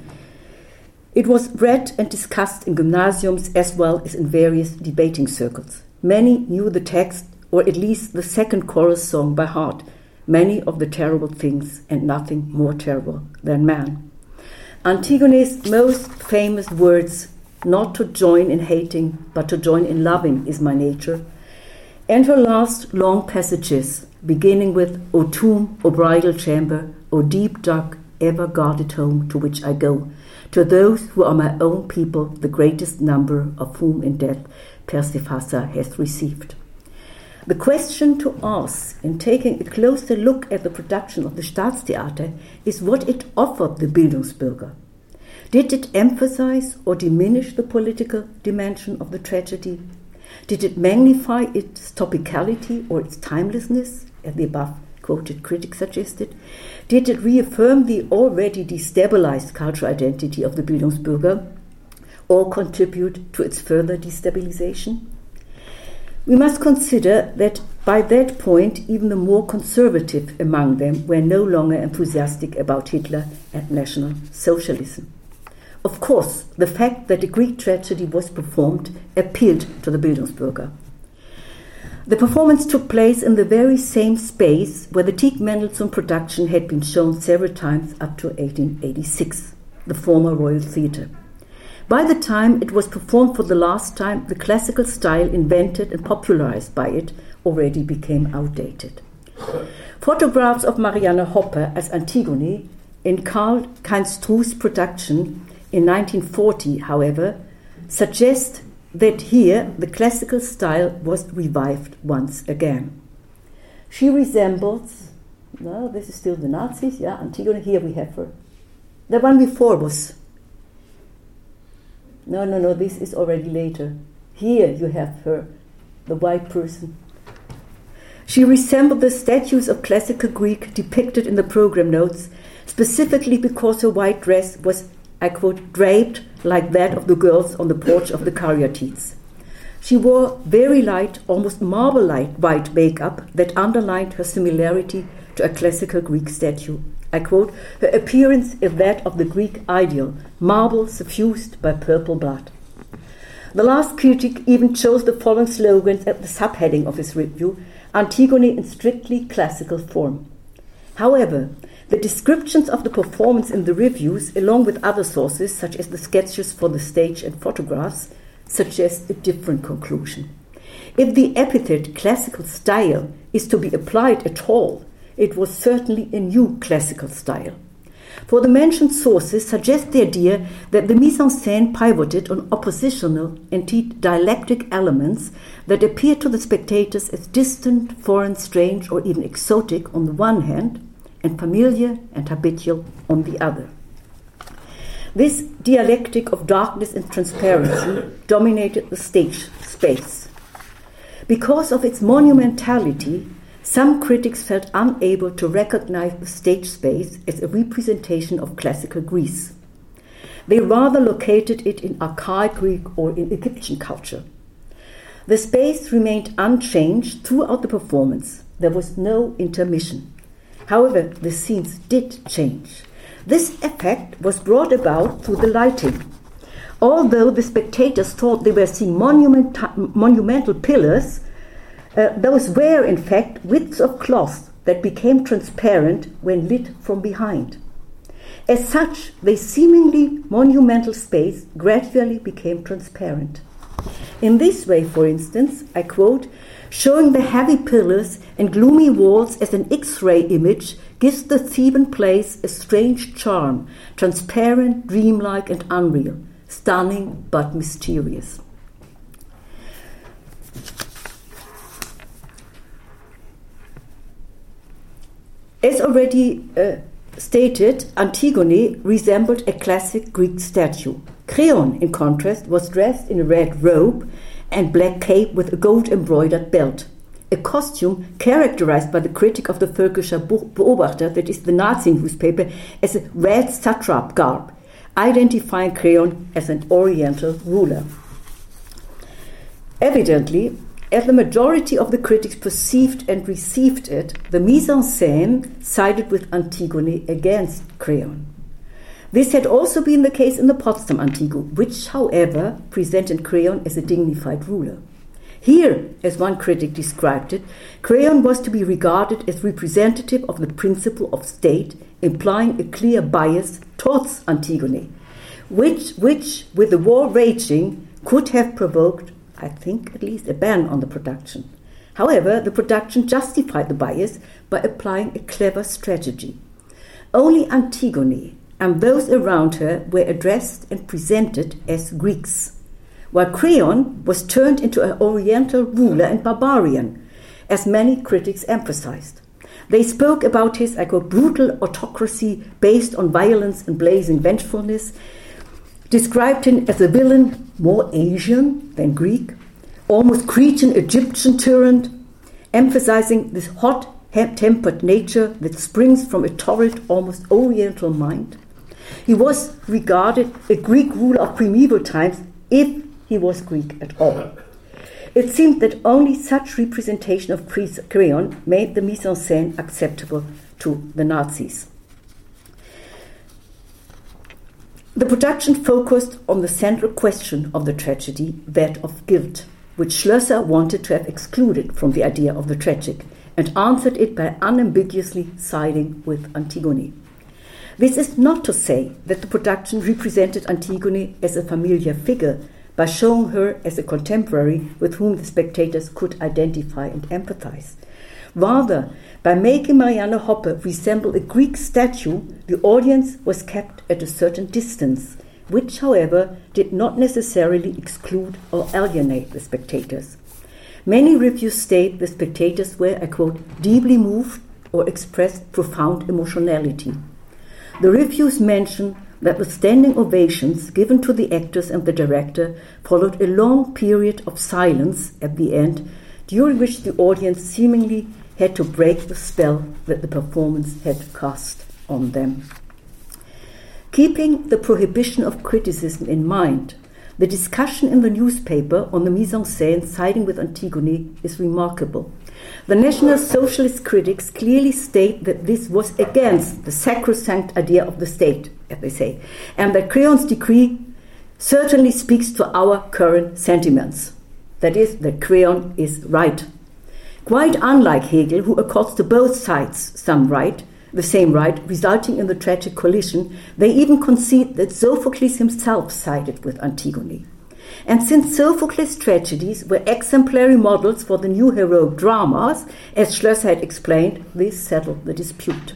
It was read and discussed in gymnasiums as well as in various debating circles. Many knew the text, or at least the second chorus song by heart, many of the terrible things and nothing more terrible than man. Antigone's most famous words, not to join in hating, but to join in loving, is my nature, and her last long passages, beginning with, O tomb, O bridal chamber, O deep dark, ever guarded home to which I go, to those who are my own people, the greatest number of whom in death Persephassa has received. The question to ask in taking a closer look at the production of the Staatstheater is what it offered the Bildungsbürger. Did it emphasize or diminish the political dimension of the tragedy? Did it magnify its topicality or its timelessness, as the above quoted critic suggested? Did it reaffirm the already destabilized cultural identity of the Bildungsbürger or contribute to its further destabilization? We must consider that by that point, even the more conservative among them were no longer enthusiastic about Hitler and National Socialism. Of course, the fact that a Greek tragedy was performed appealed to the Bildungsbürger. The performance took place in the very same space where the Tieck Mendelssohn production had been shown several times up to 1886, the former Royal Theatre. By the time it was performed for the last time, the classical style invented and popularized by it already became outdated. Photographs of Marianne Hoppe as Antigone in Karl Heinz Stroux's production in 1940, however, suggest that here the classical style was revived once again. She resembles, no, this is still the Nazis, yeah, Antigone, here we have her. The one before was no, no, no, this is already later. Here you have her, the white person. She resembled the statues of classical Greek depicted in the program notes, specifically because her white dress was, I quote, draped like that of the girls on the porch of the caryatides. She wore very light, almost marble like white makeup that underlined her similarity to a classical Greek statue. I quote, her appearance is that of the Greek ideal, marble suffused by purple blood. The last critic even chose the following slogans at the subheading of his review Antigone in strictly classical form. However, the descriptions of the performance in the reviews, along with other sources such as the sketches for the stage and photographs, suggest a different conclusion. If the epithet classical style is to be applied at all, it was certainly a new classical style. For the mentioned sources suggest the idea that the mise en scène pivoted on oppositional, indeed dialectic elements that appear to the spectators as distant, foreign, strange, or even exotic on the one hand, and familiar and habitual on the other. This dialectic of darkness and transparency dominated the stage space. Because of its monumentality, some critics felt unable to recognize the stage space as a representation of classical Greece. They rather located it in archaic Greek or in Egyptian culture. The space remained unchanged throughout the performance. There was no intermission. However, the scenes did change. This effect was brought about through the lighting. Although the spectators thought they were seeing monument, monumental pillars, uh, those were, in fact, widths of cloth that became transparent when lit from behind. As such, the seemingly monumental space gradually became transparent. In this way, for instance, I quote, showing the heavy pillars and gloomy walls as an X ray image gives the Theban place a strange charm, transparent, dreamlike, and unreal, stunning but mysterious. As already uh, stated, Antigone resembled a classic Greek statue. Creon, in contrast, was dressed in a red robe and black cape with a gold embroidered belt. A costume characterized by the critic of the Völkischer Beobachter, that is the Nazi newspaper, as a red satrap garb, identifying Creon as an Oriental ruler. Evidently, as the majority of the critics perceived and received it, the mise en scène sided with Antigone against Creon. This had also been the case in the Potsdam Antigo, which, however, presented Creon as a dignified ruler. Here, as one critic described it, Creon was to be regarded as representative of the principle of state, implying a clear bias towards Antigone, which, which with the war raging, could have provoked I think at least, a ban on the production. However, the production justified the bias by applying a clever strategy. Only Antigone and those around her were addressed and presented as Greeks, while Creon was turned into an Oriental ruler and barbarian, as many critics emphasized. They spoke about his, I quote, brutal autocracy based on violence and blazing vengefulness, described him as a villain more Asian than Greek, almost Cretan Egyptian tyrant, emphasizing this hot tempered nature that springs from a torrid, almost oriental mind. He was regarded a Greek ruler of primeval times if he was Greek at all. It seemed that only such representation of Creon made the mise en scène acceptable to the Nazis. The production focused on the central question of the tragedy, that of guilt, which Schlösser wanted to have excluded from the idea of the tragic, and answered it by unambiguously siding with Antigone. This is not to say that the production represented Antigone as a familiar figure by showing her as a contemporary with whom the spectators could identify and empathize. Rather, by making Marianne Hoppe resemble a Greek statue, the audience was kept at a certain distance, which, however, did not necessarily exclude or alienate the spectators. Many reviews state the spectators were, I quote, deeply moved or expressed profound emotionality. The reviews mention that the standing ovations given to the actors and the director followed a long period of silence at the end, during which the audience seemingly had to break the spell that the performance had cast on them. Keeping the prohibition of criticism in mind, the discussion in the newspaper on the mise en scène siding with Antigone is remarkable. The National Socialist critics clearly state that this was against the sacrosanct idea of the state, as they say, and that Creon's decree certainly speaks to our current sentiments. That is, that Creon is right Quite unlike Hegel, who accords to both sides some right, the same right, resulting in the tragic collision, they even concede that Sophocles himself sided with Antigone. And since Sophocles' tragedies were exemplary models for the new heroic dramas, as Schlösser had explained, this settled the dispute.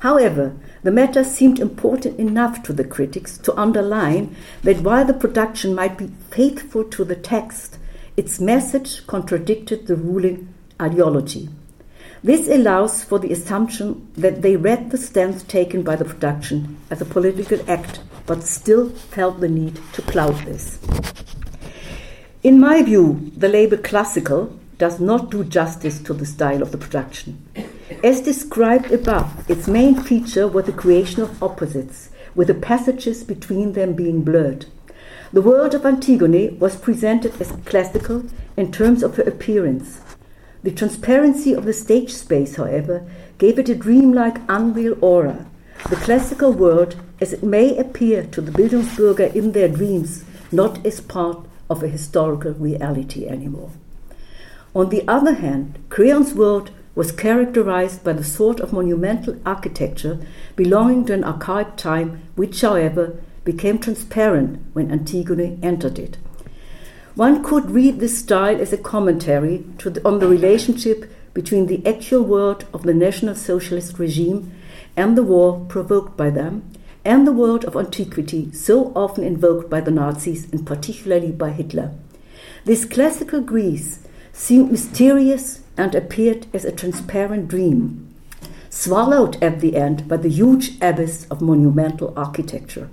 However, the the matter seemed important enough to the critics to underline that while the production might be faithful to the text, its message contradicted the ruling ideology. This allows for the assumption that they read the stance taken by the production as a political act, but still felt the need to cloud this. In my view, the label classical does not do justice to the style of the production. As described above, its main feature was the creation of opposites, with the passages between them being blurred. The world of Antigone was presented as classical in terms of her appearance. The transparency of the stage space, however, gave it a dreamlike, unreal aura. The classical world, as it may appear to the Bildungsbürger in their dreams, not as part of a historical reality anymore. On the other hand, Creon's world was characterized by the sort of monumental architecture belonging to an archaic time, which, however, became transparent when Antigone entered it. One could read this style as a commentary the, on the relationship between the actual world of the National Socialist regime and the war provoked by them, and the world of antiquity so often invoked by the Nazis and particularly by Hitler. This classical Greece seemed mysterious and appeared as a transparent dream, swallowed at the end by the huge abyss of monumental architecture.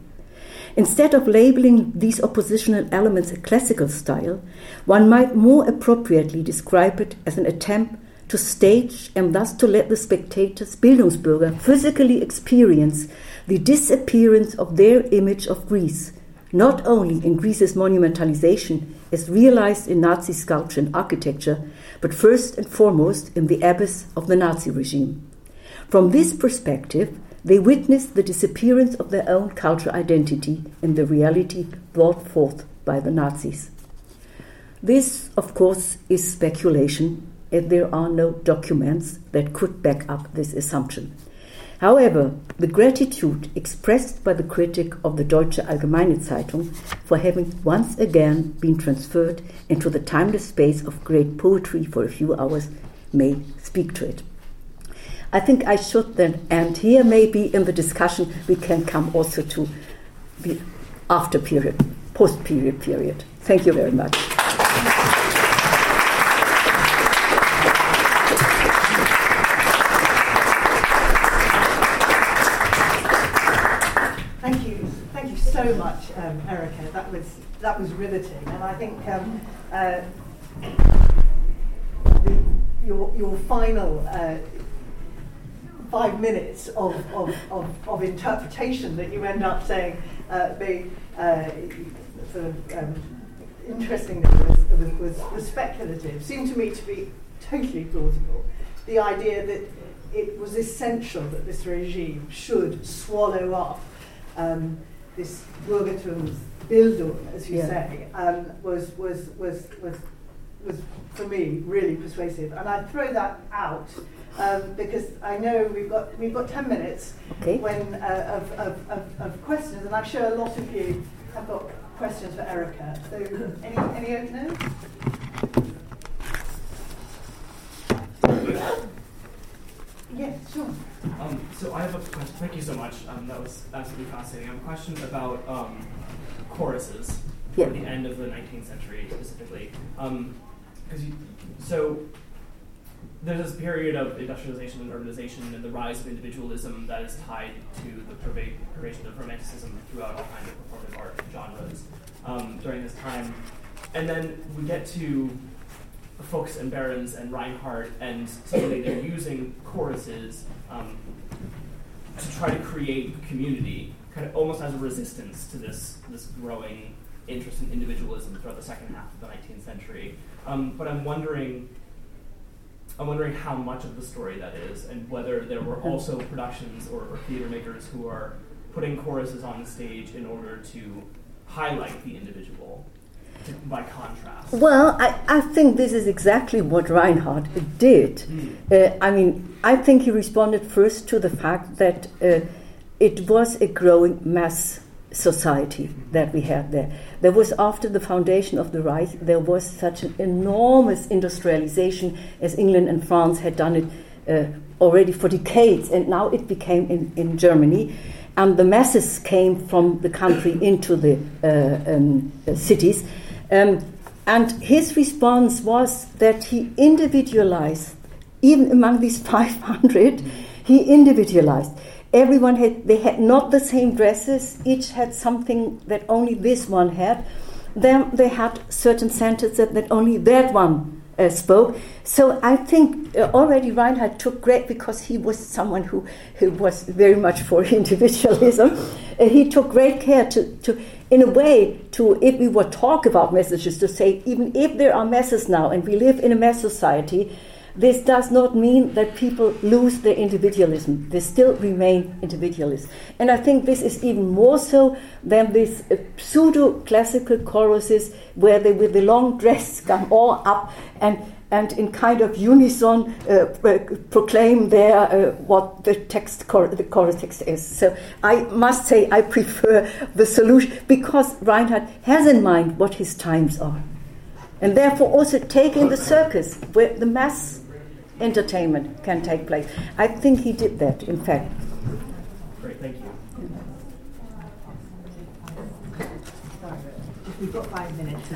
Instead of labeling these oppositional elements a classical style, one might more appropriately describe it as an attempt to stage and thus to let the spectators, Bildungsbürger, physically experience the disappearance of their image of Greece, not only in Greece's monumentalization as realized in Nazi sculpture and architecture, but first and foremost in the abyss of the Nazi regime. From this perspective, they witnessed the disappearance of their own cultural identity in the reality brought forth by the Nazis. This, of course, is speculation, and there are no documents that could back up this assumption. However, the gratitude expressed by the critic of the Deutsche Allgemeine Zeitung for having once again been transferred into the timeless space of great poetry for a few hours may speak to it. I think I should then end here. Maybe in the discussion we can come also to the after period, post period period. Thank you very much. Thank you, thank you so much, um, Erika. That was that was riveting, and I think um, uh, the, your your final. Uh, five minutes of, of, of, of, interpretation that you end up saying uh, being uh, sort of um, interesting was, was, was, was speculative seemed to me to be totally plausible. The idea that it was essential that this regime should swallow up um, this Bürgertumsbildung, as you yeah. say, um, was, was, was, was, was for me really persuasive. And I throw that out um, because I know we've got we've got ten minutes okay. when uh, of, of, of, of, questions, and I'm sure a lot of you have got questions for Erika. So any any openers? Yes, sure. Um, so I have a question. Thank you so much. Um, that was absolutely fascinating. I have a question about um, choruses yeah. at the end of the 19th century specifically. Um, you, so there's this period of industrialization and urbanization and the rise of individualism that is tied to the pervasion of romanticism throughout all kinds of performative art genres um, during this time. And then we get to Fuchs and Behrens and Reinhardt, and suddenly they're using choruses um, to try to create community, kind of almost as a resistance to this, this growing interest in individualism throughout the second half of the 19th century. Um, but I'm wondering I'm wondering how much of the story that is, and whether there were also productions or, or theater makers who are putting choruses on the stage in order to highlight the individual by contrast. Well, I, I think this is exactly what Reinhardt did. Mm. Uh, I mean, I think he responded first to the fact that uh, it was a growing mass society that we had there. There was, after the foundation of the Reich, there was such an enormous industrialization as England and France had done it uh, already for decades, and now it became in, in Germany. And the masses came from the country into the uh, um, uh, cities. Um, and his response was that he individualized, even among these *laughs* 500, he individualized. Everyone had, they had not the same dresses, each had something that only this one had. Then they had certain sentences that, that only that one uh, spoke. So I think uh, already Reinhardt took great because he was someone who, who was very much for *laughs* individualism. uh, he took great care to, to, in a way, to if we were talk about messages, to say even if there are messes now and we live in a mess society, this does not mean that people lose their individualism. They still remain individualists. And I think this is even more so than these uh, pseudo classical choruses where they, with the long dress, come all up and, and in kind of unison uh, proclaim their, uh, what the text, the chorus text is. So I must say I prefer the solution because Reinhardt has in mind what his times are. And therefore also taking the circus where the mass entertainment can take place. I think he did that, in fact. Great, thank you. We've got five minutes.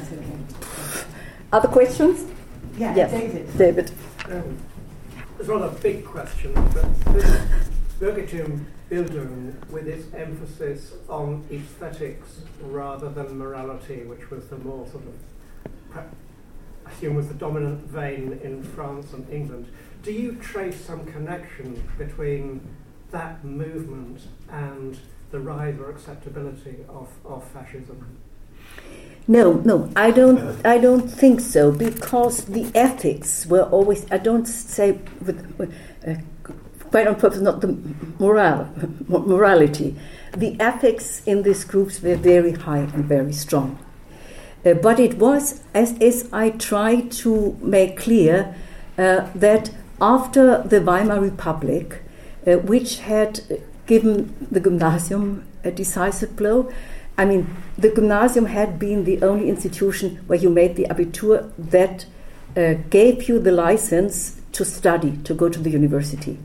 Other questions? Yeah, yes. David. David. Um, it's not a big question, but this Bürgertum Bildung, with its emphasis on aesthetics rather than morality, which was the more sort of assume was the dominant vein in France and England. Do you trace some connection between that movement and the rise or acceptability of, of fascism? No, no, I don't. I don't think so because the ethics were always. I don't say with, uh, quite on purpose, not the morale, morality. The ethics in these groups were very high and very strong. Uh, but it was, as, I try to make clear, uh, that after the Weimar Republic, uh, which had given the gymnasium a decisive blow, I mean, the gymnasium had been the only institution where you made the Abitur that uh, gave you the license to study, to go to the university.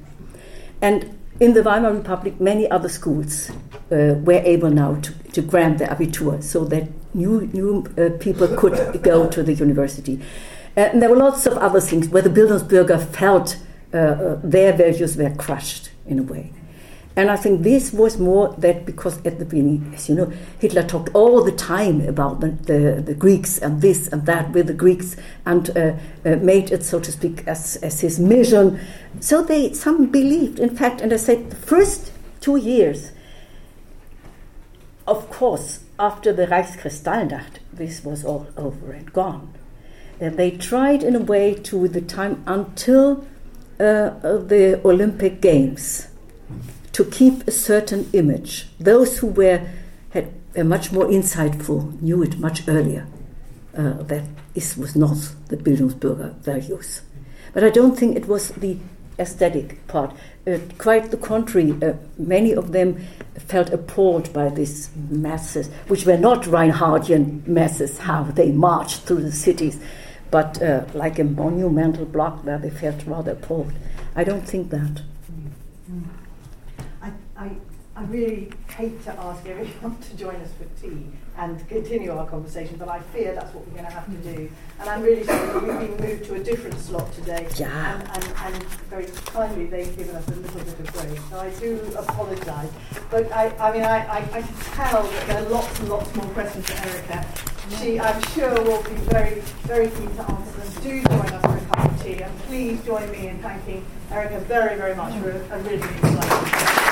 And in the Weimar Republic, many other schools uh, were able now to, to grant the Abitur so that new, new uh, people could go to the university. Uh, and there were lots of other things where the Bildungsbürger felt uh, uh, their values were crushed in a way. And I think this was more that because at the beginning, as you know, Hitler talked all the time about the, the, the Greeks and this and that with the Greeks and uh, uh, made it, so to speak, as, as his mission. So they some believed, in fact, and I said the first two years, of course, after the Reichskristallnacht, this was all over and gone. And they tried in a way to the time until uh, the Olympic Games to keep a certain image. Those who were had a much more insightful knew it much earlier uh, that this was not the Bildungsbürger values. But I don't think it was the aesthetic part. Uh, quite the contrary, uh, many of them felt appalled by these masses, which were not Reinhardian masses, how they marched through the cities, but uh, like a monumental block where they felt rather appalled. I don't think that. I, I really hate to ask everyone *laughs* to join us for tea and continue our conversation, but I fear that's what we're going to have to do. And I'm really sorry that we've been moved to a different slot today. Yeah. And, and, and very kindly, they've given us a little bit of break. So I do apologise. But I, I mean, I, I, I can tell that there are lots and lots more questions for Erika. She, I'm sure, will be very, very keen to answer them. Do join us for a cup of tea. And please join me in thanking Erika very, very much for a, a really exciting